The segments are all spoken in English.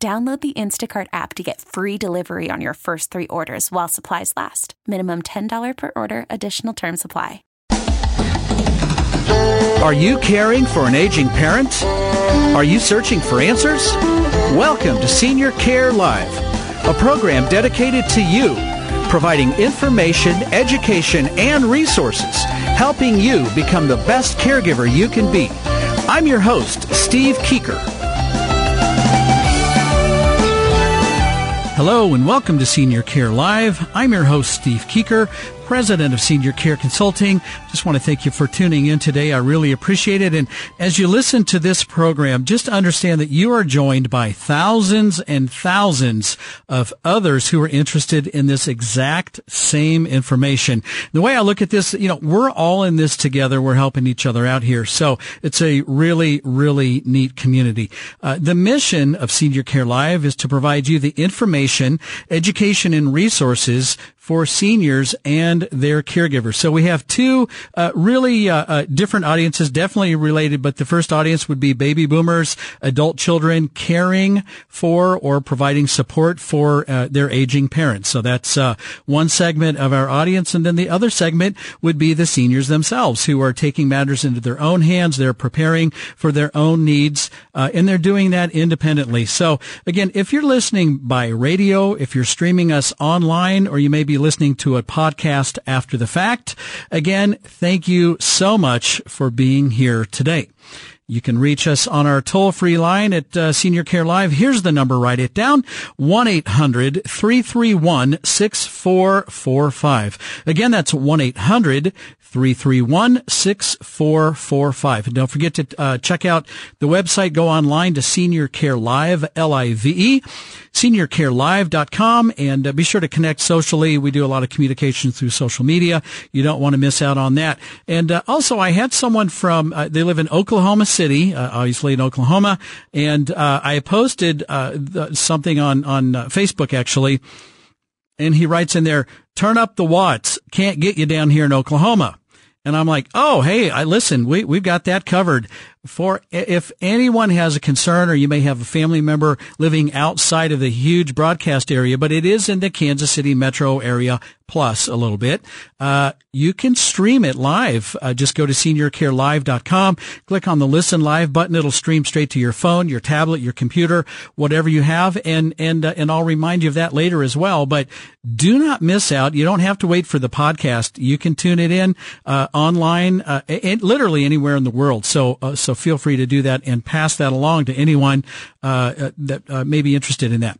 Download the Instacart app to get free delivery on your first three orders while supplies last. Minimum $10 per order, additional term supply. Are you caring for an aging parent? Are you searching for answers? Welcome to Senior Care Live, a program dedicated to you, providing information, education, and resources, helping you become the best caregiver you can be. I'm your host, Steve Keeker. Hello and welcome to Senior Care Live. I'm your host, Steve Keeker president of Senior Care Consulting. Just want to thank you for tuning in today. I really appreciate it. And as you listen to this program, just understand that you are joined by thousands and thousands of others who are interested in this exact same information. The way I look at this, you know, we're all in this together. We're helping each other out here. So it's a really, really neat community. Uh, the mission of Senior Care Live is to provide you the information, education, and resources for seniors and their caregivers. So we have two uh, really uh, uh, different audiences, definitely related, but the first audience would be baby boomers, adult children caring for or providing support for uh, their aging parents. So that's uh, one segment of our audience. And then the other segment would be the seniors themselves who are taking matters into their own hands. They're preparing for their own needs, and they're doing that independently. So again, if you're listening by radio, if you're streaming us online, or you may be listening to a podcast after the fact. Again, thank you so much for being here today. You can reach us on our toll free line at uh, Senior Care Live. Here's the number. Write it down. 1-800-331-6445. Again, that's 1-800 331 6445. And don't forget to uh, check out the website. Go online to Senior Care Live, L-I-V-E, seniorcarelive.com, and uh, be sure to connect socially. We do a lot of communication through social media. You don't want to miss out on that. And uh, also, I had someone from, uh, they live in Oklahoma City, uh, obviously in Oklahoma, and uh, I posted something on, on Facebook actually and he writes in there, turn up the watts. Can't get you down here in Oklahoma. And I'm like, oh, hey, I listen, we, we've got that covered for if anyone has a concern or you may have a family member living outside of the huge broadcast area, but it is in the Kansas City metro area plus a little bit, uh, you can stream it live. Uh, just go to seniorcarelive.com, click on the listen live button. It'll stream straight to your phone, your tablet, your computer, whatever you have. And, and, uh, and I'll remind you of that later as well. But do not miss out. You don't have to wait for the podcast. You can tune it in, uh, online, uh, and literally anywhere in the world. So, uh, so feel free to do that and pass that along to anyone uh, uh, that uh, may be interested in that.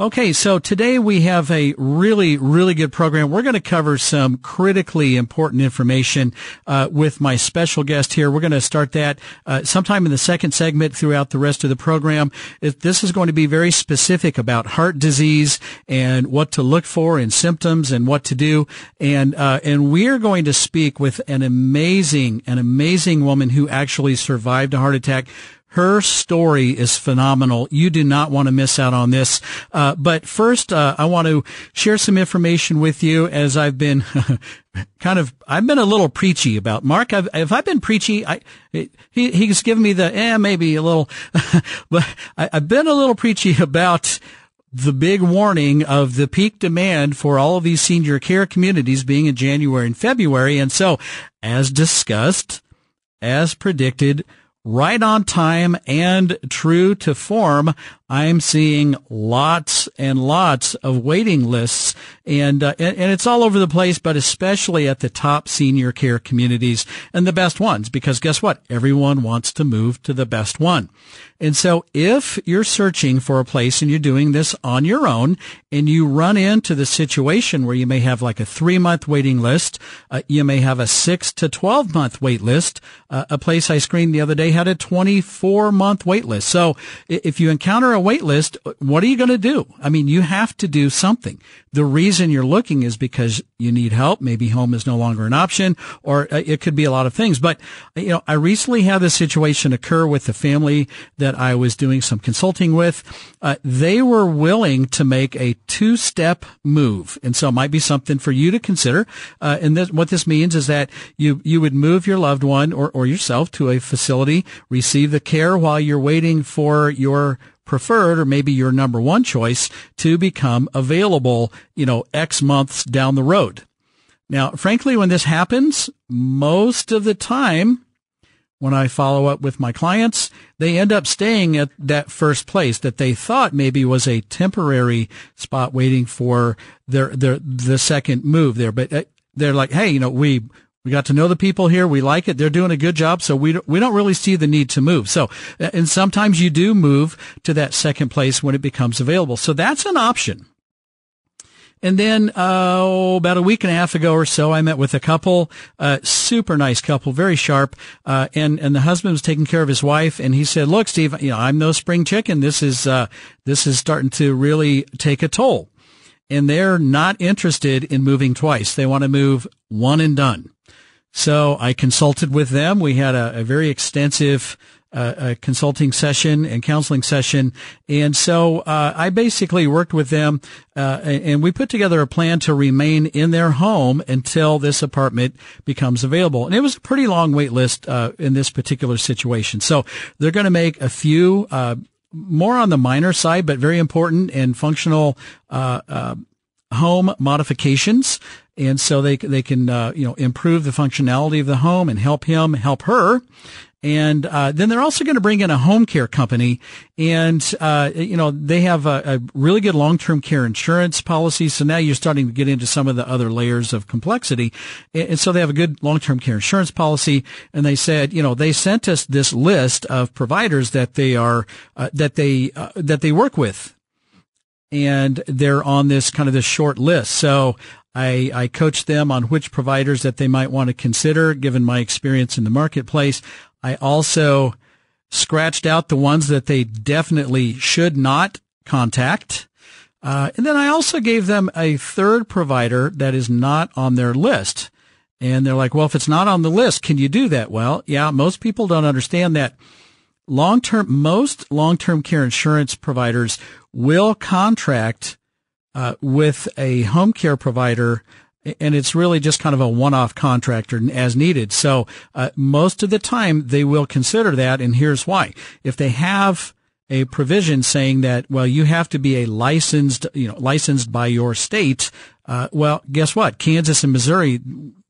Okay, so today we have a really, really good program. We're going to cover some critically important information uh, with my special guest here. We're going to start that uh, sometime in the second segment throughout the rest of the program. This is going to be very specific about heart disease and what to look for in symptoms and what to do. And uh, and we're going to speak with an amazing, an amazing woman who actually survived a heart attack her story is phenomenal. You do not want to miss out on this. Uh, but first, uh, I want to share some information with you as I've been kind of, I've been a little preachy about Mark. I've, if I've been preachy, I, he, he's given me the, eh, maybe a little, but I, I've been a little preachy about the big warning of the peak demand for all of these senior care communities being in January and February. And so, as discussed, as predicted, right on time and true to form, I'm seeing lots and lots of waiting lists and, uh, and, and it's all over the place, but especially at the top senior care communities and the best ones, because guess what? Everyone wants to move to the best one. And so if you're searching for a place and you're doing this on your own and you run into the situation where you may have like a three month waiting list, uh, you may have a six to 12 month wait list. Uh, a place I screened the other day had a 24 month wait list. So if you encounter wait list, what are you going to do? I mean, you have to do something. The reason you're looking is because you need help. Maybe home is no longer an option or uh, it could be a lot of things. But, you know, I recently had this situation occur with the family that I was doing some consulting with. Uh, they were willing to make a two step move. And so it might be something for you to consider. Uh, and this, what this means is that you, you would move your loved one or, or yourself to a facility, receive the care while you're waiting for your preferred or maybe your number one choice to become available, you know, X months down the road. Now, frankly, when this happens, most of the time, when I follow up with my clients, they end up staying at that first place that they thought maybe was a temporary spot waiting for their, their, the second move there. But uh, they're like, Hey, you know, we, we got to know the people here. We like it. They're doing a good job. So we we don't really see the need to move. So, and sometimes you do move to that second place when it becomes available. So that's an option. And then, uh, about a week and a half ago or so, I met with a couple, uh, super nice couple, very sharp. Uh, and, and the husband was taking care of his wife. And he said, look, Steve, you know, I'm no spring chicken. This is, uh, this is starting to really take a toll. And they're not interested in moving twice. They want to move one and done. So I consulted with them. We had a, a very extensive uh, a consulting session and counseling session. And so uh, I basically worked with them uh, and we put together a plan to remain in their home until this apartment becomes available. And it was a pretty long wait list uh, in this particular situation. So they're going to make a few uh, more on the minor side, but very important and functional uh, home modifications and so they they can uh, you know improve the functionality of the home and help him help her. And uh, then they're also going to bring in a home care company, and uh, you know they have a, a really good long term care insurance policy. So now you're starting to get into some of the other layers of complexity, and, and so they have a good long term care insurance policy. And they said, you know, they sent us this list of providers that they are uh, that they uh, that they work with and they're on this kind of this short list. So I, I coach them on which providers that they might want to consider given my experience in the marketplace. I also scratched out the ones that they definitely should not contact. Uh, and then I also gave them a third provider that is not on their list. And they're like, well, if it's not on the list, can you do that? Well, yeah, most people don't understand that long term, most long term care insurance providers will contract uh, with a home care provider and it's really just kind of a one-off contractor as needed. So uh, most of the time they will consider that, and here's why: if they have a provision saying that, well, you have to be a licensed, you know, licensed by your state. Uh, well, guess what? Kansas and Missouri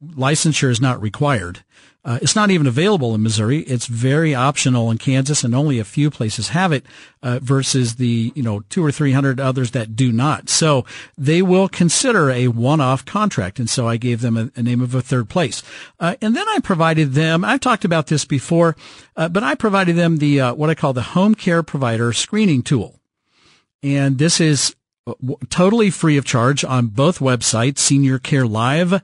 licensure is not required. Uh, it's not even available in Missouri. It's very optional in Kansas, and only a few places have it. Uh, versus the you know two or three hundred others that do not. So they will consider a one-off contract, and so I gave them a, a name of a third place. Uh, and then I provided them. I've talked about this before, uh, but I provided them the uh, what I call the home care provider screening tool, and this is uh, totally free of charge on both websites, Senior Care Live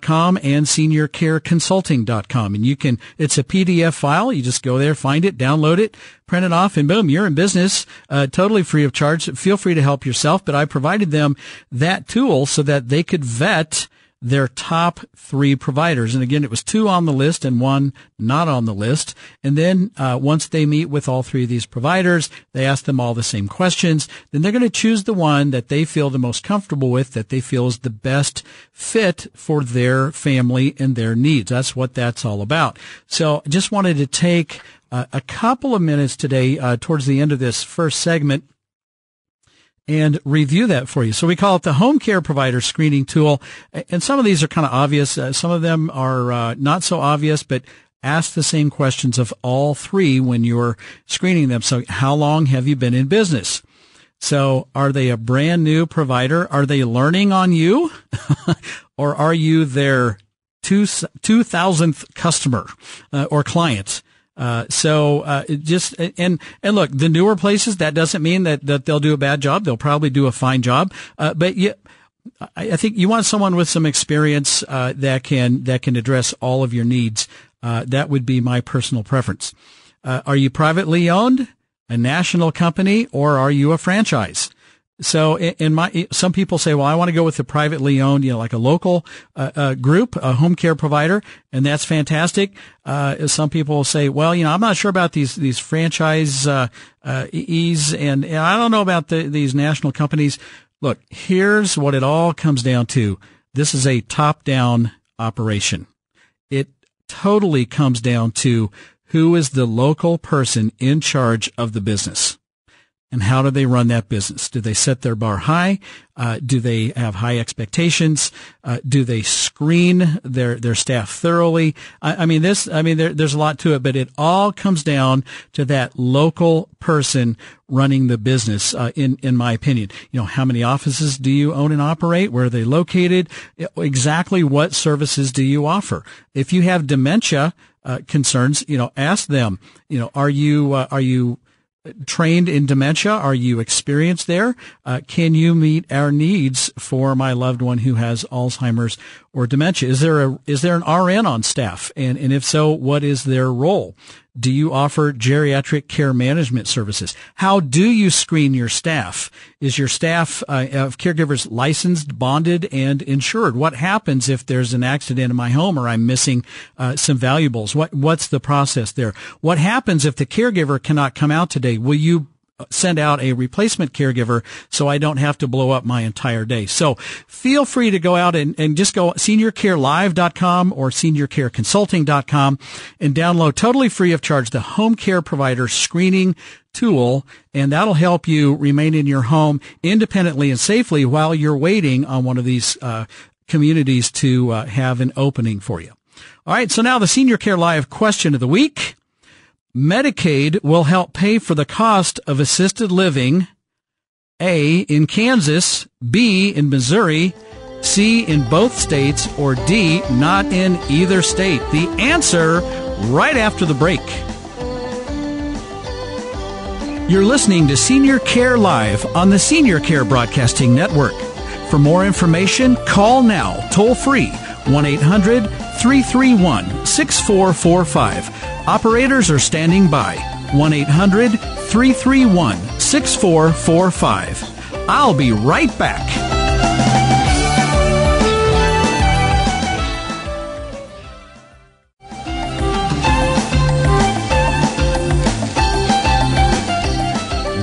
com and seniorcareconsulting.com. And you can, it's a PDF file. You just go there, find it, download it, print it off, and boom, you're in business, uh, totally free of charge. Feel free to help yourself, but I provided them that tool so that they could vet their top three providers. And again, it was two on the list and one not on the list. And then uh, once they meet with all three of these providers, they ask them all the same questions. Then they're going to choose the one that they feel the most comfortable with, that they feel is the best fit for their family and their needs. That's what that's all about. So I just wanted to take uh, a couple of minutes today uh, towards the end of this first segment and review that for you. So we call it the home care provider screening tool. And some of these are kind of obvious. Uh, some of them are uh, not so obvious, but ask the same questions of all three when you're screening them. So how long have you been in business? So are they a brand new provider? Are they learning on you? or are you their two, 2000th customer uh, or client? Uh, so uh, just and and look, the newer places that doesn't mean that that they'll do a bad job. They'll probably do a fine job. Uh, but you, I, I, think you want someone with some experience uh, that can that can address all of your needs. Uh, that would be my personal preference. are you privately owned? a national company, or are you a franchise? So in my, some people say, well, I want to go with the privately owned, you know, like a local uh, uh, group, a home care provider, and that's fantastic. Uh, some people say, well, you know, I'm not sure about these, these franchise, uh, uh, and, and, I don't know about the, these national companies. Look, here's what it all comes down to. This is a top down operation. It totally comes down to who is the local person in charge of the business and how do they run that business? Do they set their bar high? Uh, do they have high expectations? Uh, do they screen their their staff thoroughly? I, I mean, this. I mean, there, there's a lot to it, but it all comes down to that local person running the business. Uh, in in my opinion, you know, how many offices do you own and operate? Where are they located? Exactly what services do you offer? If you have dementia. Uh, concerns, you know, ask them, you know, are you, uh, are you, trained in dementia? Are you experienced there? Uh, can you meet our needs for my loved one who has Alzheimer's or dementia? Is there a is there an RN on staff? And and if so, what is their role? Do you offer geriatric care management services? How do you screen your staff? Is your staff uh, of caregivers licensed, bonded, and insured? What happens if there's an accident in my home or I'm missing uh, some valuables? What what's the process there? What happens if the caregiver cannot come out today? Will you send out a replacement caregiver so I don't have to blow up my entire day. So feel free to go out and, and just go seniorcarelive.com or seniorcareconsulting.com and download totally free of charge the home care provider screening tool and that'll help you remain in your home independently and safely while you're waiting on one of these uh, communities to uh, have an opening for you. All right, so now the Senior Care Live question of the week. Medicaid will help pay for the cost of assisted living, A, in Kansas, B, in Missouri, C, in both states, or D, not in either state. The answer right after the break. You're listening to Senior Care Live on the Senior Care Broadcasting Network. For more information, call now, toll free, 1 800 331 6445 Operators are standing by. 1 800 331 6445. I'll be right back.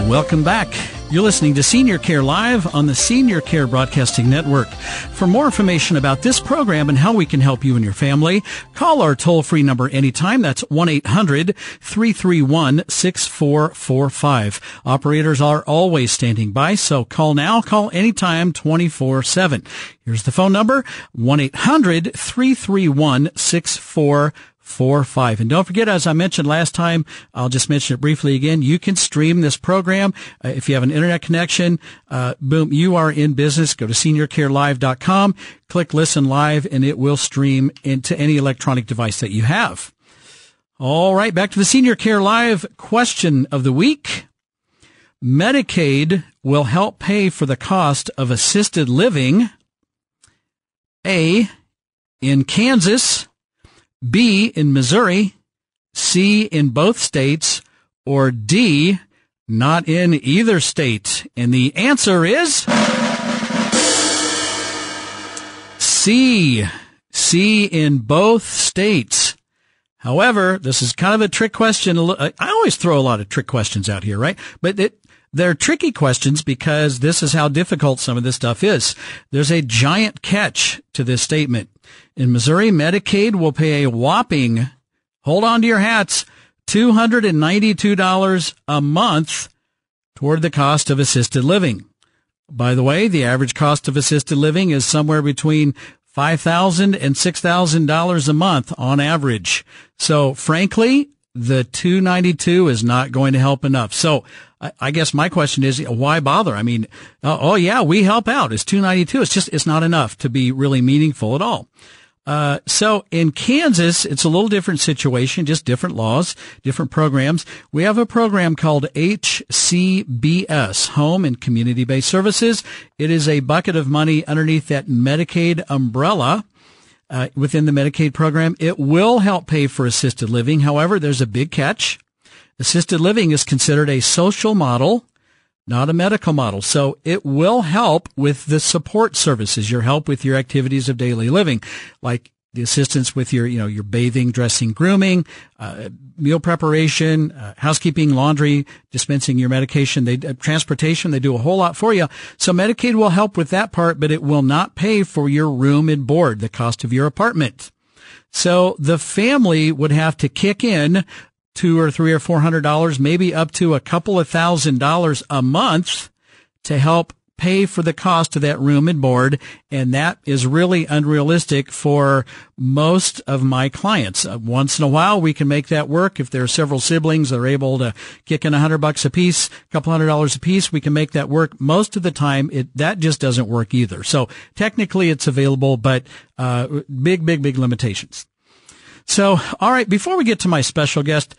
Welcome back. You're listening to Senior Care Live on the Senior Care Broadcasting Network. For more information about this program and how we can help you and your family, call our toll-free number anytime. That's 1-800-331-6445. Operators are always standing by, so call now, call anytime 24-7. Here's the phone number, 1-800-331-6445 four five. And don't forget, as I mentioned last time, I'll just mention it briefly again. You can stream this program uh, if you have an internet connection. Uh, boom, you are in business. Go to seniorcarelive.com, click listen live, and it will stream into any electronic device that you have. All right, back to the Senior Care Live question of the week. Medicaid will help pay for the cost of assisted living. A, in Kansas, B in Missouri, C in both states, or D not in either state? And the answer is C. C in both states. However, this is kind of a trick question. I always throw a lot of trick questions out here, right? But it, they're tricky questions because this is how difficult some of this stuff is. There's a giant catch to this statement. In Missouri, Medicaid will pay a whopping, hold on to your hats, $292 a month toward the cost of assisted living. By the way, the average cost of assisted living is somewhere between $5,000 and $6,000 a month on average. So frankly, the 292 is not going to help enough. So I guess my question is, why bother? I mean, oh yeah, we help out. It's 292. It's just, it's not enough to be really meaningful at all. Uh, so in Kansas, it's a little different situation, just different laws, different programs. We have a program called HCBS, Home and Community Based Services. It is a bucket of money underneath that Medicaid umbrella. Uh, within the Medicaid program, it will help pay for assisted living. However, there's a big catch. Assisted living is considered a social model, not a medical model. So it will help with the support services, your help with your activities of daily living, like the assistance with your, you know, your bathing, dressing, grooming, uh, meal preparation, uh, housekeeping, laundry, dispensing your medication, they, uh, transportation, they do a whole lot for you. So Medicaid will help with that part, but it will not pay for your room and board, the cost of your apartment. So the family would have to kick in two or three or four hundred dollars, maybe up to a couple of thousand dollars a month to help pay for the cost of that room and board. And that is really unrealistic for most of my clients. Uh, once in a while, we can make that work. If there are several siblings that are able to kick in a hundred bucks a piece, a couple hundred dollars a piece, we can make that work. Most of the time, it, that just doesn't work either. So technically it's available, but, uh, big, big, big limitations. So, all right, before we get to my special guest,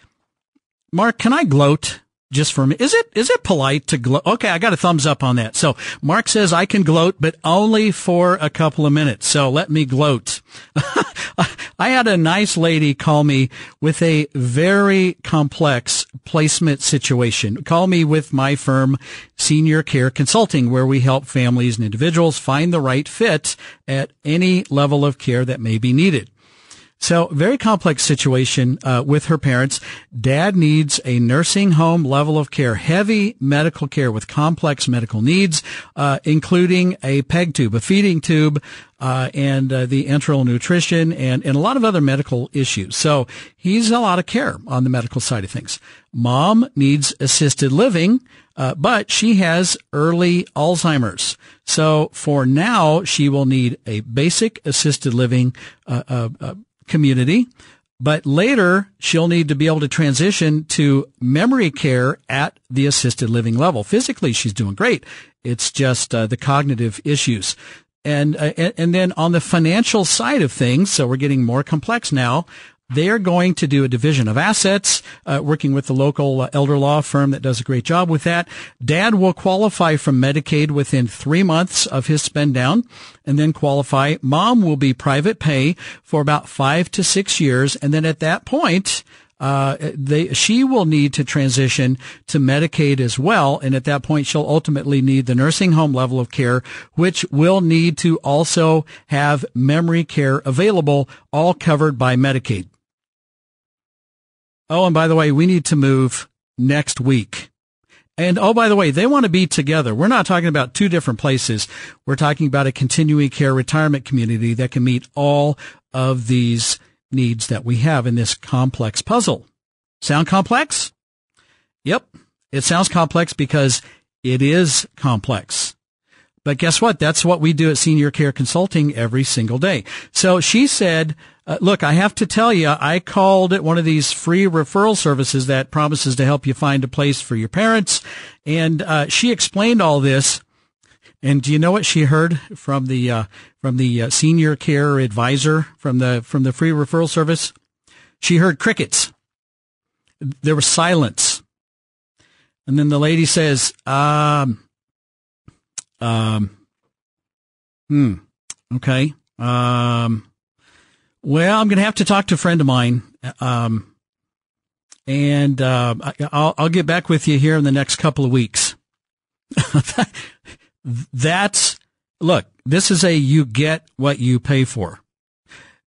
Mark, can I gloat just for me? Is it, is it polite to gloat? Okay. I got a thumbs up on that. So Mark says I can gloat, but only for a couple of minutes. So let me gloat. I had a nice lady call me with a very complex placement situation. Call me with my firm, Senior Care Consulting, where we help families and individuals find the right fit at any level of care that may be needed. So very complex situation uh, with her parents. Dad needs a nursing home level of care, heavy medical care with complex medical needs, uh, including a peg tube, a feeding tube, uh, and uh, the enteral nutrition and, and a lot of other medical issues. So he's a lot of care on the medical side of things. Mom needs assisted living. Uh, but she has early Alzheimer's. So for now, she will need a basic assisted living uh, uh, uh community, but later she'll need to be able to transition to memory care at the assisted living level. Physically, she's doing great. It's just uh, the cognitive issues. And, uh, and then on the financial side of things, so we're getting more complex now. They are going to do a division of assets, uh, working with the local uh, elder law firm that does a great job with that. Dad will qualify from Medicaid within three months of his spend down and then qualify. Mom will be private pay for about five to six years. And then at that point, uh, they, she will need to transition to Medicaid as well. And at that point, she'll ultimately need the nursing home level of care, which will need to also have memory care available, all covered by Medicaid. Oh, and by the way, we need to move next week. And oh, by the way, they want to be together. We're not talking about two different places. We're talking about a continuing care retirement community that can meet all of these needs that we have in this complex puzzle. Sound complex? Yep. It sounds complex because it is complex. But guess what? That's what we do at Senior Care Consulting every single day. So she said, uh, look, I have to tell you, I called it one of these free referral services that promises to help you find a place for your parents. And, uh, she explained all this. And do you know what she heard from the, uh, from the uh, senior care advisor from the, from the free referral service? She heard crickets. There was silence. And then the lady says, um, um, hmm. Okay. Um, well, I'm going to have to talk to a friend of mine. Um, and, uh, I'll, I'll get back with you here in the next couple of weeks. That's, look, this is a you get what you pay for.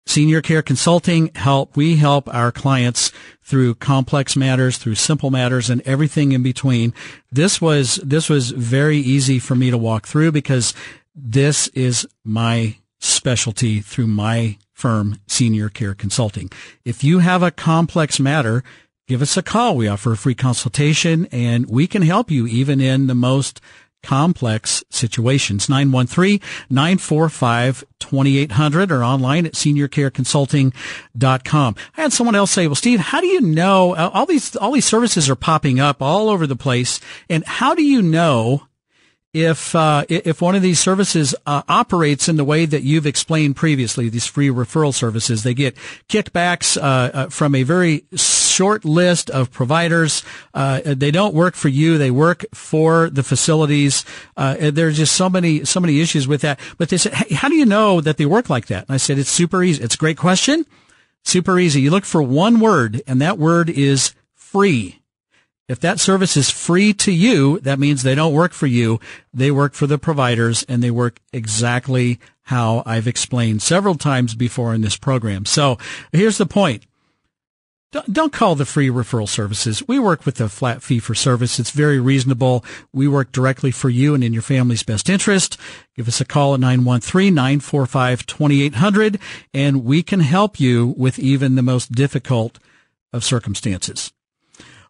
Senior Care Consulting help, we help our clients through complex matters, through simple matters and everything in between. This was, this was very easy for me to walk through because this is my specialty through my firm, Senior Care Consulting. If you have a complex matter, give us a call. We offer a free consultation and we can help you even in the most complex situations. 913-945-2800 or online at seniorcareconsulting.com. I had someone else say, well, Steve, how do you know uh, all these, all these services are popping up all over the place. And how do you know if uh, if one of these services uh, operates in the way that you've explained previously, these free referral services, they get kickbacks uh, uh from a very short list of providers. Uh, they don't work for you; they work for the facilities. Uh, there's just so many so many issues with that. But they said, hey, "How do you know that they work like that?" And I said, "It's super easy. It's a great question. Super easy. You look for one word, and that word is free." If that service is free to you, that means they don't work for you. They work for the providers and they work exactly how I've explained several times before in this program. So here's the point. Don't call the free referral services. We work with a flat fee for service. It's very reasonable. We work directly for you and in your family's best interest. Give us a call at 913-945-2800 and we can help you with even the most difficult of circumstances.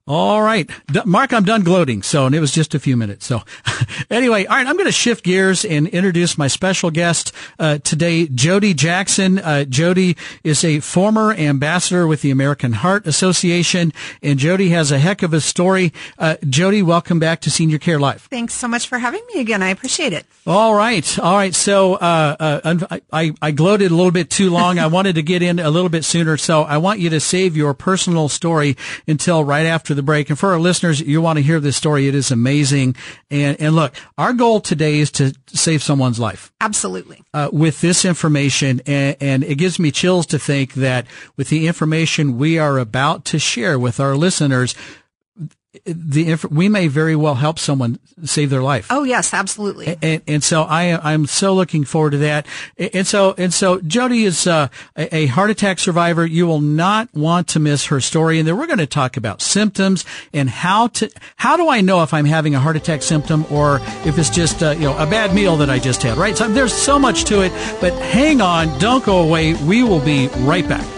All right. Mark, I'm done gloating. So, and it was just a few minutes. So anyway, all right, I'm going to shift gears and introduce my special guest uh, today, Jody Jackson. Uh, Jody is a former ambassador with the American Heart Association, and Jody has a heck of a story. Uh, Jody, welcome back to Senior Care Live. Thanks so much for having me again. I appreciate it. All right. All right. So, uh, uh, I, I gloated a little bit too long. I wanted to get in a little bit sooner. So I want you to save your personal story until right after the break. And for our listeners, you want to hear this story. It is amazing. And, and look, our goal today is to save someone's life. Absolutely. Uh, with this information. And, and it gives me chills to think that with the information we are about to share with our listeners, the we may very well help someone save their life. Oh yes, absolutely. And, and so I I'm so looking forward to that. And so and so Jody is uh, a heart attack survivor. You will not want to miss her story. And then we're going to talk about symptoms and how to how do I know if I'm having a heart attack symptom or if it's just uh, you know a bad meal that I just had. Right. So there's so much to it. But hang on, don't go away. We will be right back.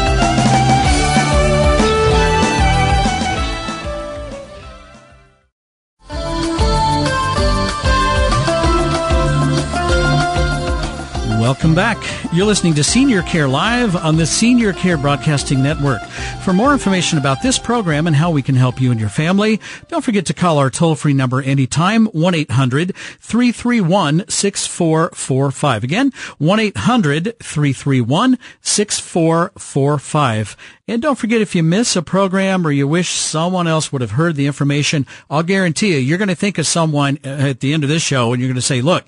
Welcome back. You're listening to Senior Care Live on the Senior Care Broadcasting Network. For more information about this program and how we can help you and your family, don't forget to call our toll-free number anytime, 1-800-331-6445. Again, 1-800-331-6445. And don't forget if you miss a program or you wish someone else would have heard the information, I'll guarantee you, you're going to think of someone uh, at the end of this show and you're going to say, look,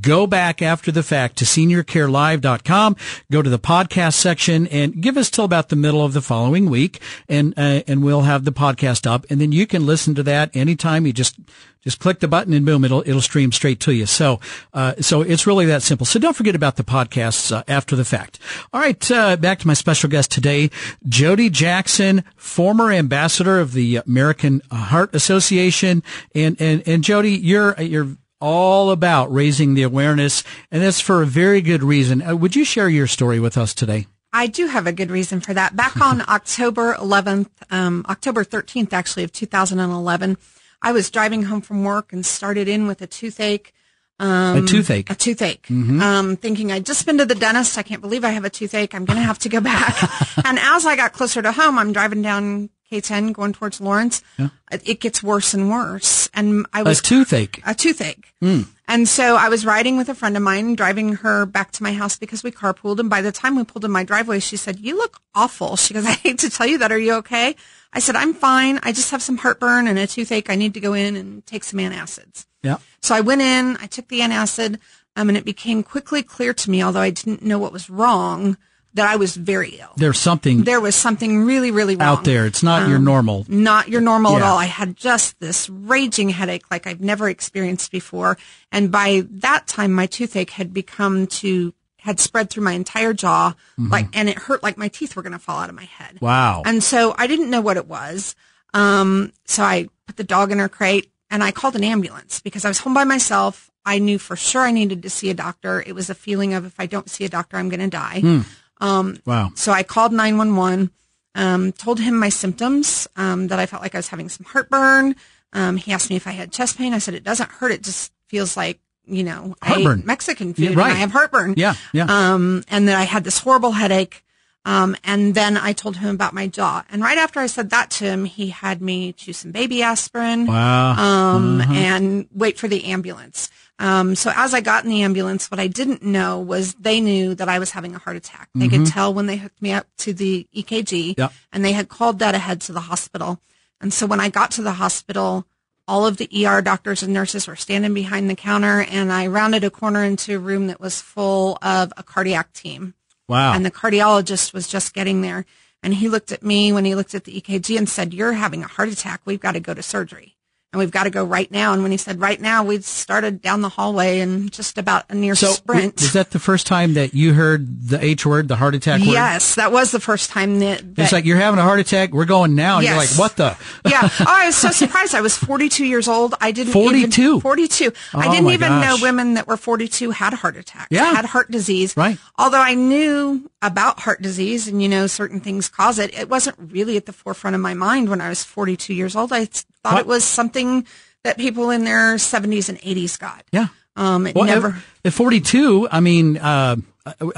go back after the fact to seniorcarelive.com, go to the podcast section and give us till about the middle of the following week and, uh, and we'll have the podcast up and then you can listen to that anytime you just, just click the button and boom, it'll, it'll stream straight to you. So, uh, so it's really that simple. So don't forget about the podcasts uh, after the fact. All right. Uh, back to my special guest today, Jody Jackson, former ambassador of the American Heart Association. And, and, and Jody, you're, you're, all about raising the awareness, and that's for a very good reason. Uh, would you share your story with us today? I do have a good reason for that. Back on October 11th, um, October 13th, actually, of 2011, I was driving home from work and started in with a toothache. Um, a toothache. A toothache. Mm-hmm. Um, thinking I'd just been to the dentist. I can't believe I have a toothache. I'm going to have to go back. and as I got closer to home, I'm driving down K10 going towards Lawrence, yeah. it gets worse and worse. And I was a toothache. A toothache. Mm. And so I was riding with a friend of mine, driving her back to my house because we carpooled. And by the time we pulled in my driveway, she said, "You look awful." She goes, "I hate to tell you that. Are you okay?" I said, "I'm fine. I just have some heartburn and a toothache. I need to go in and take some antacids." Yeah. So I went in. I took the antacid, um, and it became quickly clear to me, although I didn't know what was wrong that I was very ill. There's something. There was something really, really wrong. Out there. It's not um, your normal. Not your normal yeah. at all. I had just this raging headache like I've never experienced before. And by that time, my toothache had become to, had spread through my entire jaw, mm-hmm. like, and it hurt like my teeth were going to fall out of my head. Wow. And so I didn't know what it was. Um, so I put the dog in her crate and I called an ambulance because I was home by myself. I knew for sure I needed to see a doctor. It was a feeling of if I don't see a doctor, I'm going to die. Hmm. Um, wow. So I called 911, um, told him my symptoms, um, that I felt like I was having some heartburn. Um, he asked me if I had chest pain. I said, it doesn't hurt. It just feels like, you know, heartburn. Mexican food yeah, right. I have heartburn. Yeah. Yeah. Um, and that I had this horrible headache. Um, and then I told him about my jaw. And right after I said that to him, he had me chew some baby aspirin. Wow. Um, Mm-hmm. and wait for the ambulance. Um, so as I got in the ambulance, what I didn't know was they knew that I was having a heart attack. They could tell when they hooked me up to the EKG Mm-hmm. Yep. and they had called that ahead to the hospital. And so when I got to the hospital, all of the ER doctors and nurses were standing behind the counter and I rounded a corner into a room that was full of a cardiac team. Wow. And the cardiologist was just getting there. And he looked at me when he looked at the EKG and said, You're having a heart attack. We've got to go to surgery. And we've got to go right now. And when he said right now, we started down the hallway and just about a near so sprint. was that the first time that you heard the H word, the heart attack word? yes, that was the first time that, that It's like you're having a heart attack. We're going now. And you're like, what the? yeah. Oh, I was so surprised. I was 42 years old. I didn't 42? Even, 42. I Oh, didn't my even gosh. know women that were 42 had heart attacks. Yeah. Had heart disease. Right. Although I knew about heart disease and, you know, certain things cause it, it wasn't really at the forefront of my mind when I was 42 years old. I thought What? it was something that people in their 70s and 80s got. Yeah. Um, it Well, never. at, at 42, I mean, uh,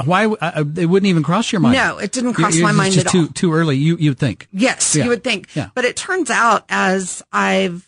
why, uh, it wouldn't even cross your mind. No, it didn't cross You're- my it's mind just at too, all. Too early, you, you'd think. Yes, Yeah. you would think. Yeah. But it turns out as I've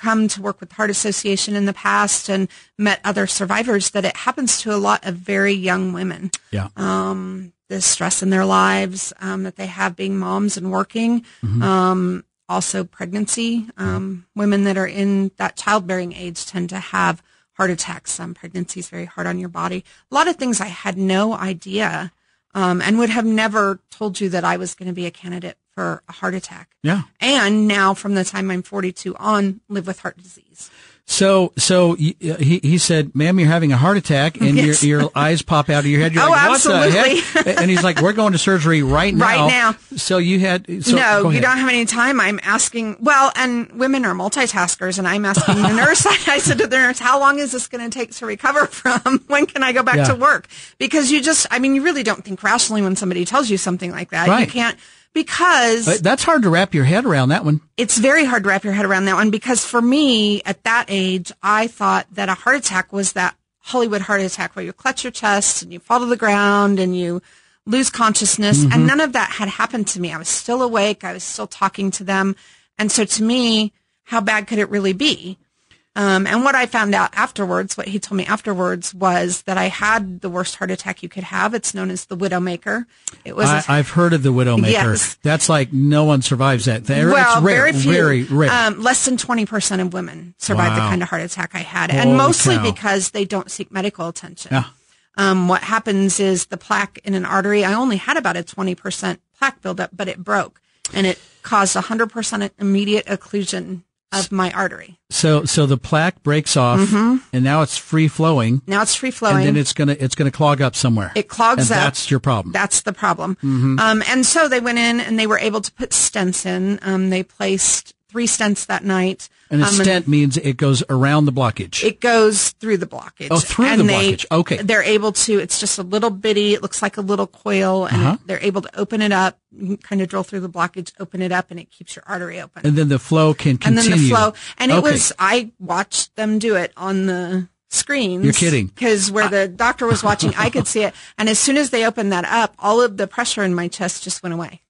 come to work with the Heart Association in the past and met other survivors that it happens to a lot of very young women. Yeah. Um, the stress in their lives um, that they have being moms and working. Um, also pregnancy. Um, women that are in that childbearing age tend to have heart attacks. Um, pregnancy is very hard on your body. A lot of things I had no idea um, and would have never told you that I was going to be a candidate for a heart attack. Yeah. And now, from the time I'm 42 on, live with heart disease. So, so uh, he, he said, ma'am, you're having a heart attack and Yes. your, your eyes pop out of your head. You're Oh, like, what the absolutely. heck? And he's like, we're going to surgery right now. Right now. So you had, so, no, you don't have any time. I'm asking, well, and women are multitaskers, and I'm asking the nurse. I said to the nurse, how long is this going to take to recover from? When can I go back Yeah. to work? Because you just, I mean, you really don't think rationally when somebody tells you something like that. Right. You can't, because But That's hard to wrap your head around that one. it's very hard to wrap your head around that one because for me at that age, I thought that a heart attack was that Hollywood heart attack where you clutch your chest and you fall to the ground and you lose consciousness. And mm-hmm. none of that had happened to me. I was still awake. I was still talking to them. And so to me, how bad could it really be? Um, and what I found out afterwards, what he told me afterwards was that I had the worst heart attack you could have. It's known as the widowmaker. It was I, I've heard of the Widowmaker. Yes. That's like no one survives that. There- well, it's rare, very few. very rare. Um, less than 20% of women survive the kind of heart attack I had. Holy and mostly cow. because they don't seek medical attention. Yeah. Um, what happens is the plaque in an artery, I only had about a 20% plaque buildup, but it broke and it caused 100% immediate occlusion of my artery. so, so the plaque breaks off and now it's free flowing Now it's free flowing. and then it's gonna, it's gonna clog up somewhere. It clogs and up. That's your problem. That's the problem. Mm-hmm. Um, and so they went in and they were able to put stents in. Um, they placed three stents that night. and a Um, stent means it goes around the blockage. It goes through the blockage. Oh, through and the they, blockage. Okay. They're able to, it's just a little bitty, it looks like a little coil, and Uh-huh. they're able to open it up, kind of drill through the blockage, open it up, and it keeps your artery open. and then the flow can continue. and then the flow. And it Okay. was, I watched them do it on the screens. You're kidding. Because where the doctor was watching, I could see it. And as soon as they opened that up, all of the pressure in my chest just went away.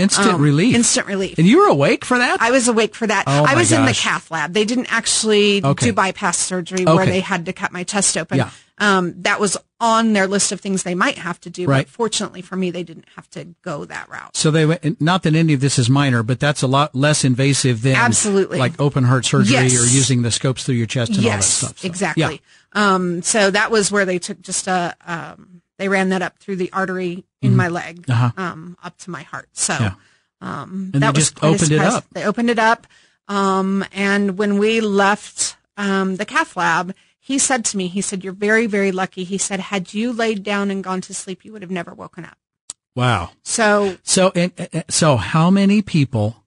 Instant Um, relief. Instant relief. and you were awake for that? I was awake for that. Oh, I was in the cath lab. They didn't actually Okay. do bypass surgery where they had to cut my chest open. Yeah. Um, that was on their list of things they might have to do. Right. But fortunately for me, they didn't have to go that route. So they went, not that any of this is minor, but that's a lot less invasive than Absolutely. like open heart surgery Yes. or using the scopes through your chest and all that stuff. So, exactly. Yeah. Um, so that was where they took just a, um, they ran that up through the artery in my leg, Uh-huh. um, up to my heart. So, Yeah. um, And that was just opened it up. They opened it up. Um, and when we left, um, the cath lab, he said to me, he said, you're very, very lucky. He said, had you laid down and gone to sleep, you would have never woken up. Wow. So So, and, so how many people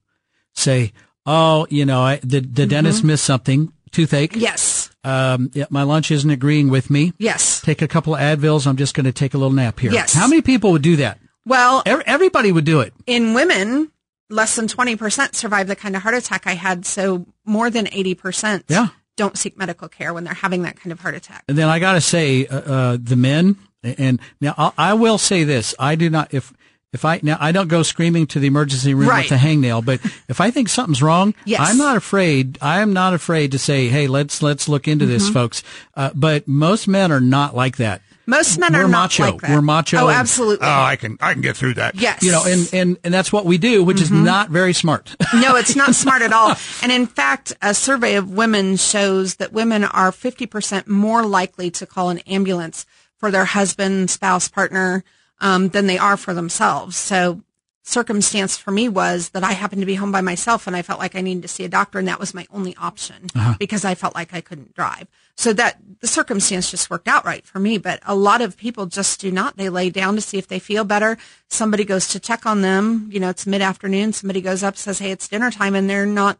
say, oh, you know, I, the, the dentist missed something, toothache. Mm-hmm. yes, Um, yeah, my lunch isn't agreeing with me. yes. Take a couple of Advils. I'm just going to take a little nap here. Yes. How many people would do that? Well, Ev- Everybody would do it. in women, less than 20% survive the kind of heart attack I had. So more than 80% Yeah. don't seek medical care when they're having that kind of heart attack. And then I got to say, uh, uh, the men, and now I will say this: I do not. If if I now I don't go screaming to the emergency room Right. with a hangnail, but if I think something's wrong, Yes. I'm not afraid. I am not afraid to say, "Hey, let's let's look into Mm-hmm. this, folks." Uh, but most men are not like that. Most men We're are not macho. like that. We're macho Oh, and- absolutely. Oh, I can I can get through that. yes. You know, and and and that's what we do, which is not very smart. no, it's not smart at all. And in fact, a survey of women shows that women are 50% more likely to call an ambulance for their husband, spouse, partner, um, than they are for themselves. So circumstance for me was that I happened to be home by myself and I felt like I needed to see a doctor and that was my only option because I felt like I couldn't drive. So that the circumstance just worked out right for me. But a lot of people just do not. They lay down to see if they feel better. Somebody goes to check on them. You know, it's mid afternoon. Somebody goes up, says, Hey, it's dinner time and they're not,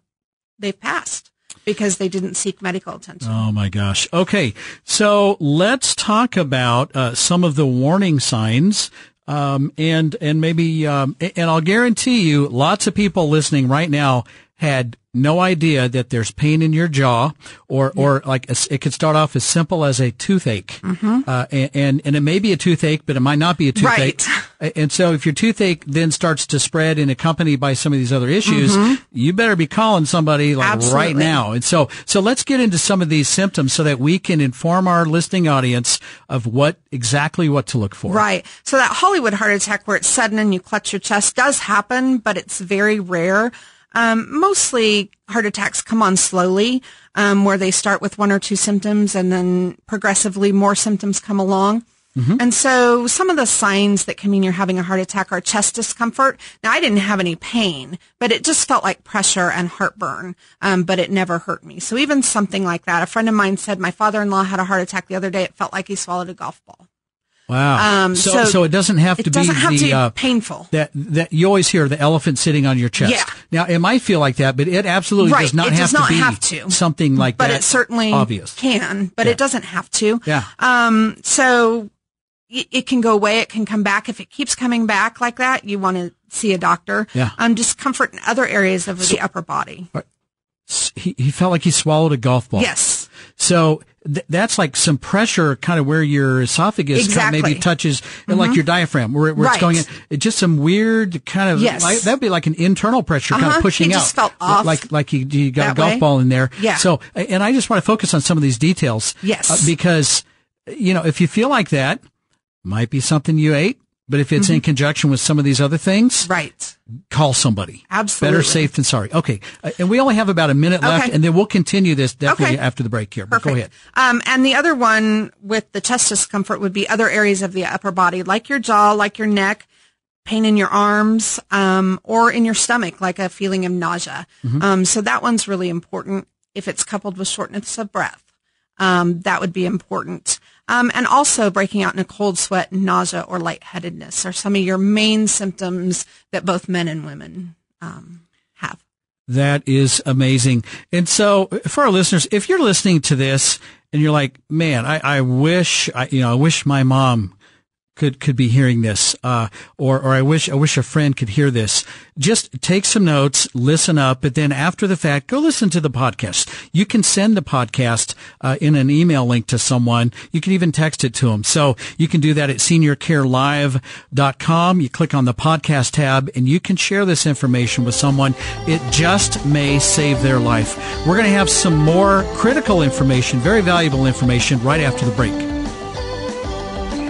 they've passed because they didn't seek medical attention. Oh my gosh. Okay. So let's talk about uh, some of the warning signs. Um, and, and maybe, um, and I'll guarantee you lots of people listening right now had no idea that there's pain in your jaw or, or like a it could start off as simple as a toothache. Uh, and, and, and it may be a toothache, but it might not be a toothache. Right. And so if your toothache then starts to spread and accompanied by some of these other issues, you better be calling somebody like right now. And so, so let's get into some of these symptoms so that we can inform our listening audience of what exactly what to look for. Right. So that Hollywood heart attack where it's sudden and you clutch your chest does happen, but it's very rare. Um, mostly heart attacks come on slowly, um, where they start with one or two symptoms and then progressively more symptoms come along. And so some of the signs that can mean you're having a heart attack are chest discomfort. Now I didn't have any pain, but it just felt like pressure and heartburn. Um, but it never hurt me. So even something like that, a friend of mine said my father-in-law had a heart attack the other day. It felt like he swallowed a golf ball. Wow. Um, so, so so it doesn't have to doesn't be have the, to be uh, painful. that, that you always hear the elephant sitting on your chest. Yeah. Now it might feel like that, but it absolutely Right. does not It have does to not be have to. something like but that. But it certainly obvious. can, but Yeah. it doesn't have to. Yeah. Um, so it, it can go away. It can come back. If it keeps coming back like that, you want to see a doctor. Yeah. Um, discomfort in other areas of the upper body. He, he felt like he swallowed a golf ball. Yes. So th- that's like some pressure kind of where your esophagus kind of Exactly. Mm-hmm. maybe touches like your diaphragm where, where it's going in. It's just some weird kind of, Yes. like, that'd be like an internal pressure kind Uh-huh. of pushing He just out. felt off Like, like you, you got a golf way. ball in there. Yeah. So, and I just want to focus on some of these details. Yes. Uh, because, you know, if you feel like that, might be something you ate. But if it's in conjunction with some of these other things, Mm-hmm. Right. call somebody. Absolutely. Better safe than sorry. Okay. Uh, and we only have about a minute left and then we'll continue this definitely Okay. after the break here. But Perfect. go ahead. Um, and the other one with the chest discomfort would be other areas of the upper body, like your jaw, like your neck, pain in your arms, um, or in your stomach, like a feeling of nausea. Um, so that one's really important. If it's coupled with shortness of breath, um, that would be important. Um, and also breaking out in a cold sweat, nausea, or lightheadedness are some of your main symptoms that both men and women um, have. That is amazing. And so for our listeners, if you're listening to this and you're like, man, I, I wish, I, you know, I wish my mom could, could be hearing this, uh, or, or I wish, I wish a friend could hear this. Just take some notes, listen up, but then after the fact, go listen to the podcast. You can send the podcast, uh, in an email link to someone. You can even text it to them. So you can do that at seniorcarelive.com. You click on the podcast tab and you can share this information with someone. It just may save their life. We're going to have some more critical information, very valuable information right after the break.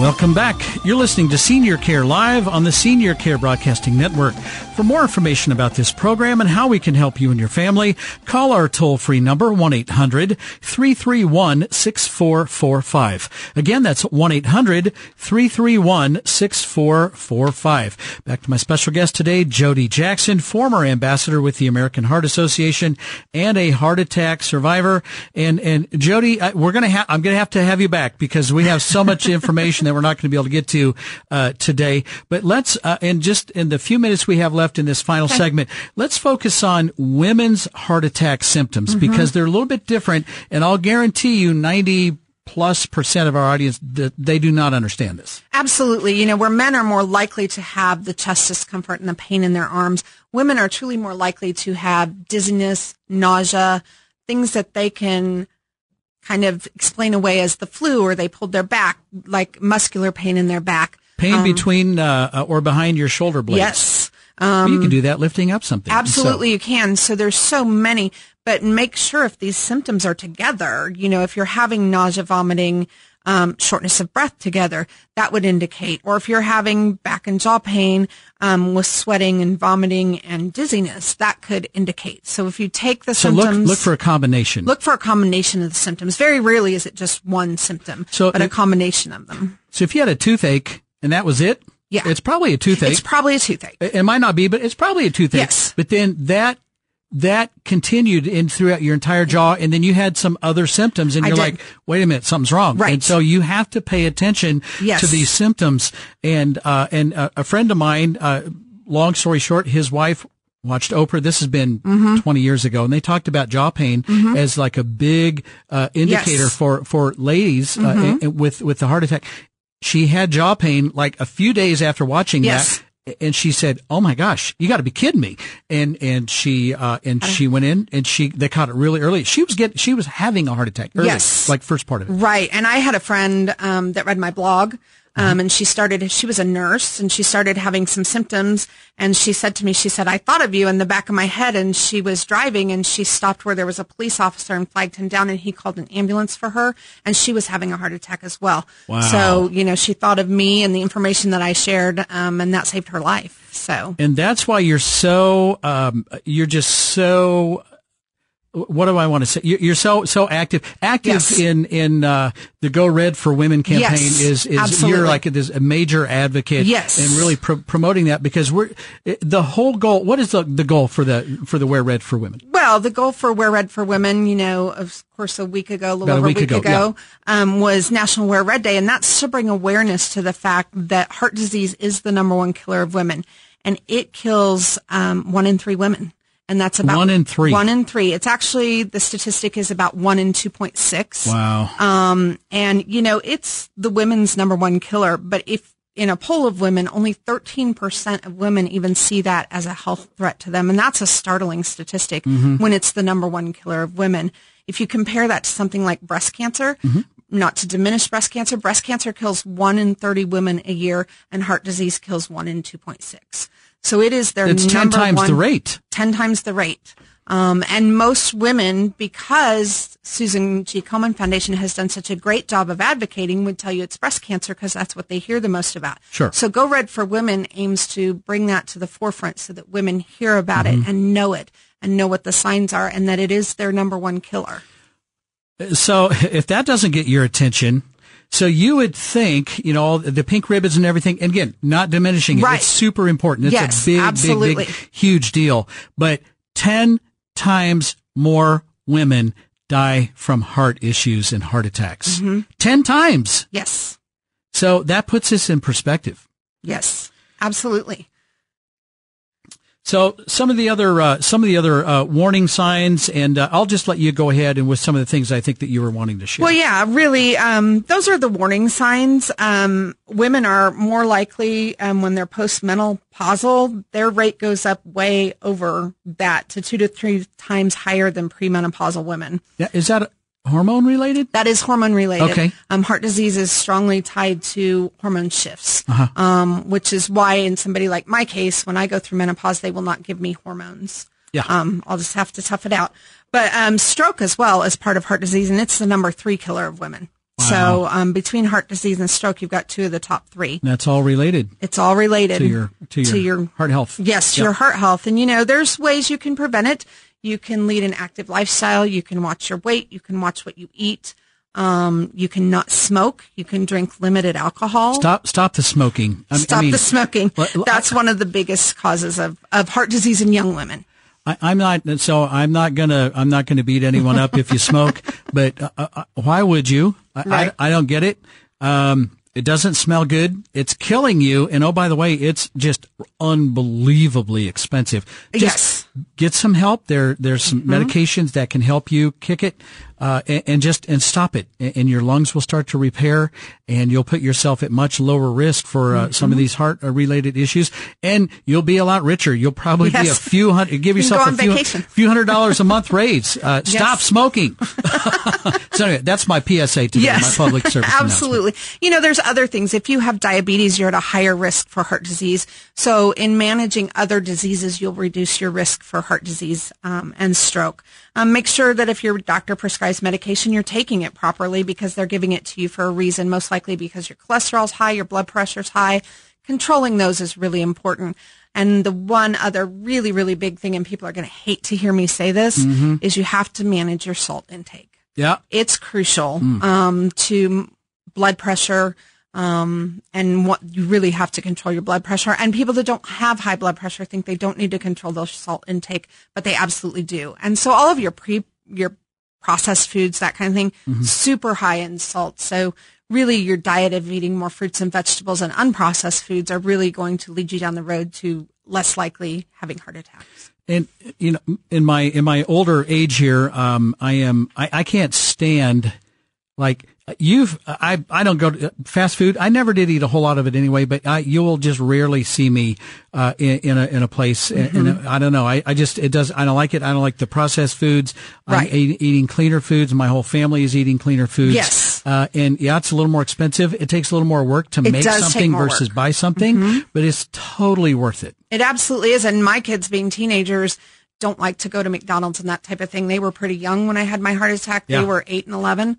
Welcome back. You're listening to Senior Care Live on the Senior Care Broadcasting Network. For more information about this program and how we can help you and your family, call our toll-free number 1-800-331-6445. Again, that's 1-800-331-6445. Back to my special guest today, Jody Jackson, former ambassador with the American Heart Association and a heart attack survivor. And and Jody, I, we're going to have I'm going to have to have you back because we have so much information that we're not going to be able to get to uh, today. But let's, uh, in just in the few minutes we have left in this final okay. segment, let's focus on women's heart attack symptoms mm-hmm. because they're a little bit different. And I'll guarantee you 90 plus percent of our audience, they do not understand this. Absolutely. You know, where men are more likely to have the chest discomfort and the pain in their arms, women are truly more likely to have dizziness, nausea, things that they can kind of explain away as the flu or they pulled their back, like muscular pain in their back. Pain um, between uh, uh or behind your shoulder blades. Yes. Um, you can do that lifting up something. Absolutely, so. you can. So there's so many, but make sure if these symptoms are together, you know, if you're having nausea, vomiting, um, shortness of breath together, that would indicate. Or if you're having back and jaw pain um, with sweating and vomiting and dizziness, that could indicate. So if you take the so symptoms, look, look for a combination. Look for a combination of the symptoms. Very rarely is it just one symptom, so but a combination of them. So if you had a toothache and that was it, yeah, it's probably a toothache. It's probably a toothache. It might not be, but it's probably a toothache. Yes. But then that that continued in throughout your entire jaw and then you had some other symptoms and you're like wait a minute something's wrong right and so you have to pay attention yes. to these symptoms and uh, and uh, a friend of mine uh, long story short his wife watched Oprah. This has been mm-hmm. 20 years ago, and they talked about jaw pain mm-hmm. as like a big uh, indicator yes. for for ladies uh, mm-hmm. with with the heart attack. She had jaw pain like a few days after watching yes. that and she said, "Oh my gosh, you got to be kidding me!" And and she uh, and she went in and she they caught it really early. She was getting she was having a heart attack. Early, yes, like first part of it. Right. And I had a friend um, that read my blog um, and she started, she was a nurse and she started having some symptoms. And she said to me, she said, I thought of you in the back of my head. And she was driving and she stopped where there was a police officer and flagged him down and he called an ambulance for her. And she was having a heart attack as well. Wow. So, you know, she thought of me and the information that I shared. Um, and that saved her life. So, and that's why you're so, um, you're just so what do I want to say? You're so so active, active yes. in in uh, the Go Red for Women campaign. Yes, is is absolutely. you're like this a major advocate, yes. and really promoting that because we're the whole goal. What is the the goal for the for the Wear Red for Women? Well, the goal for Wear Red for Women, you know, of course, a week ago, a little About over a week, week ago, ago yeah. um, was National Wear Red Day, and that's to bring awareness to the fact that heart disease is the number one killer of women, and it kills um, one in three women and that's about one in three. One in three. It's actually the statistic is about one in two point six. Wow. Um, and you know it's the women's number one killer. But if in a poll of women, only thirteen percent of women even see that as a health threat to them, and that's a startling statistic mm-hmm. when it's the number one killer of women. If you compare that to something like breast cancer. Mm-hmm. Not to diminish breast cancer, breast cancer kills one in 30 women a year and heart disease kills one in 2.6. So it is their it's ten times one, the rate. Ten times the rate. Um, and most women, because Susan G. Komen Foundation has done such a great job of advocating, would tell you it's breast cancer because that's what they hear the most about. Sure. So Go Red for Women aims to bring that to the forefront so that women hear about mm-hmm. it and know it and know what the signs are and that it is their number one killer. So if that doesn't get your attention, so you would think, you know, the pink ribbons and everything, and again, not diminishing it. Right. It's super important. It's yes, a big, absolutely. big, big, huge deal. But 10 times more women die from heart issues and heart attacks. Mm-hmm. 10 times. Yes. So that puts this in perspective. Yes, absolutely. So some of the other uh, some of the other uh, warning signs, and uh, I'll just let you go ahead and with some of the things I think that you were wanting to share. Well, yeah, really, um, those are the warning signs. Um, women are more likely um, when they're postmenopausal, their rate goes up way over that to two to three times higher than premenopausal women. Yeah, is that hormone related? That is hormone related. Okay. Um, heart disease is strongly tied to hormone shifts, uh-huh. um, which is why in somebody like my case, when I go through menopause, they will not give me hormones. Yeah. Um, I'll just have to tough it out. But um, stroke as well is part of heart disease, and it's the number three killer of women. Wow. So um, between heart disease and stroke, you've got two of the top three. That's all related. It's all related to your to your, to your heart health. Yes, to yep. your heart health. And you know, there's ways you can prevent it. You can lead an active lifestyle. You can watch your weight. You can watch what you eat. Um, you can not smoke. You can drink limited alcohol. Stop, stop the smoking. I, stop I mean, the smoking. That's one of the biggest causes of, of heart disease in young women. I, am not, so I'm not gonna, I'm not gonna beat anyone up if you smoke, but uh, uh, why would you? I, right. I, I, don't get it. Um, It doesn't smell good. It's killing you. And oh, by the way, it's just unbelievably expensive. Just Yes. Get some help. There, there's some Mm-hmm. medications that can help you kick it, uh, and, and just, and stop it. And, and your lungs will start to repair and you'll put yourself at much lower risk for uh, some of Mm-hmm. these heart uh, related issues. And you'll be a lot richer. You'll probably be a few hundred, give yourself a few, few hundred dollars a month raise. Uh, stop smoking. so anyway, that's my PSA today, Yes. my public service. Absolutely. You know, there's other things. If you have diabetes, you're at a higher risk for heart disease. So in managing other diseases, you'll reduce your risk for heart disease um, and stroke. Um, make sure that if your doctor prescribes medication, you're taking it properly because they're giving it to you for a reason, most likely because your cholesterol's high, your blood pressure's high. Controlling those is really important. And the one other really, really big thing, and people are going to hate to hear me say this, is you have to manage your salt intake Yeah. it's crucial um, to blood pressure um, and what you really have to control your blood pressure. And people that don't have high blood pressure think they don't need to control their salt intake but they absolutely do. And so all of your pre your processed foods that kind of thing super high in salt. So really your diet of eating more fruits and vegetables and unprocessed foods are really going to lead you down the road to less likely having heart attacks. And you know, in my in my older age here, um, I am I, I can't stand like you've I I don't go to fast food. I never did eat a whole lot of it anyway, but I you will just rarely see me uh, in, in a in a place. Mm-hmm. I don't know. I, I just it does. I don't like it. I don't like the processed foods. Right. I'm eat, eating cleaner foods. My whole family is eating cleaner foods. Yes. Uh, and yeah, it's a little more expensive. It takes a little more work to It make something versus work. Mm-hmm. buy something, but it's totally worth it. It absolutely is. And my kids being teenagers don't like to go to McDonald's and that type of thing. They were pretty young when I had my heart attack. Yeah. They were eight and 11.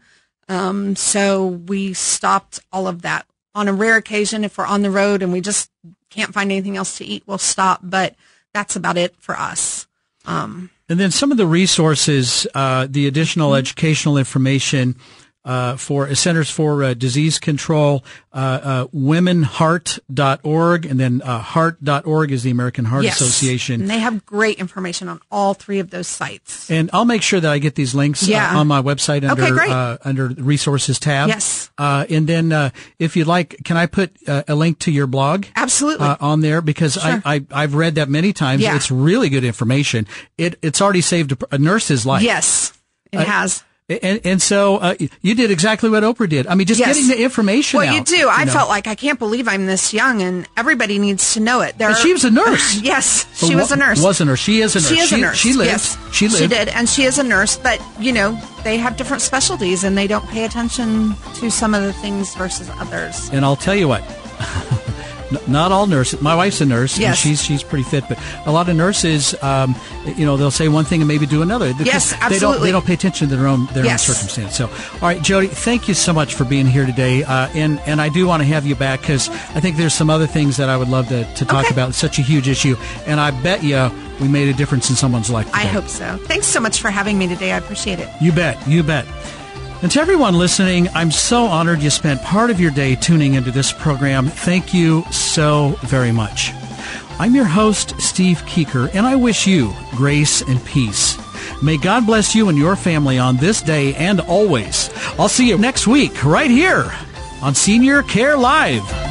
Um, so we stopped all of that on a rare occasion. If we're on the road and we just can't find anything else to eat, we'll stop. But that's about it for us. And then some of the resources, uh, the additional educational information uh, for Centers for uh, Disease Control, uh, uh, womenheart.org, and then uh, heart.org is the American Heart Yes. Association. And they have great information on all three of those sites. And I'll make sure that I get these links uh, Yeah. on my website under Okay, uh, under the resources tab. Yes. Uh, and then uh, if you'd like, can I put uh, a link to your blog? Absolutely. uh, on there because Sure. I, I I've read that many times. Yeah. It's really good information. It it's already saved a, a nurse's life. yes, it has. And and so uh, you did exactly what Oprah did. I mean, just Yes. getting the information Well, out. you do. I know. felt like I can't believe I'm this young, and everybody needs to know it. There are- she was a nurse. yes, she was wa- a nurse. Wasn't nurse. She is a nurse. She is a nurse. She lived. Yes. She lived. She did, and she is a nurse. But you know, they have different specialties, and they don't pay attention to some of the things versus others. And I'll tell you what. Not all nurses. My wife's a nurse, and she's she's pretty fit. But a lot of nurses, um, you know, they'll say one thing and maybe do another. Yes, They don't. They don't pay attention to their own their Yes. own circumstance. So, all right, Jody, thank you so much for being here today. Uh, and and I do want to have you back because I think there's some other things that I would love to, to talk Okay. about. It's such a huge issue, and I bet you we made a difference in someone's life. I hope so. Thanks so much for having me today. I appreciate it. You bet. You bet. And to everyone listening, I'm so honored you spent part of your day tuning into this program. Thank you so very much. I'm your host, Steve Keeker, and I wish you grace and peace. May God bless you and your family on this day and always. I'll see you next week right here on Senior Care Live.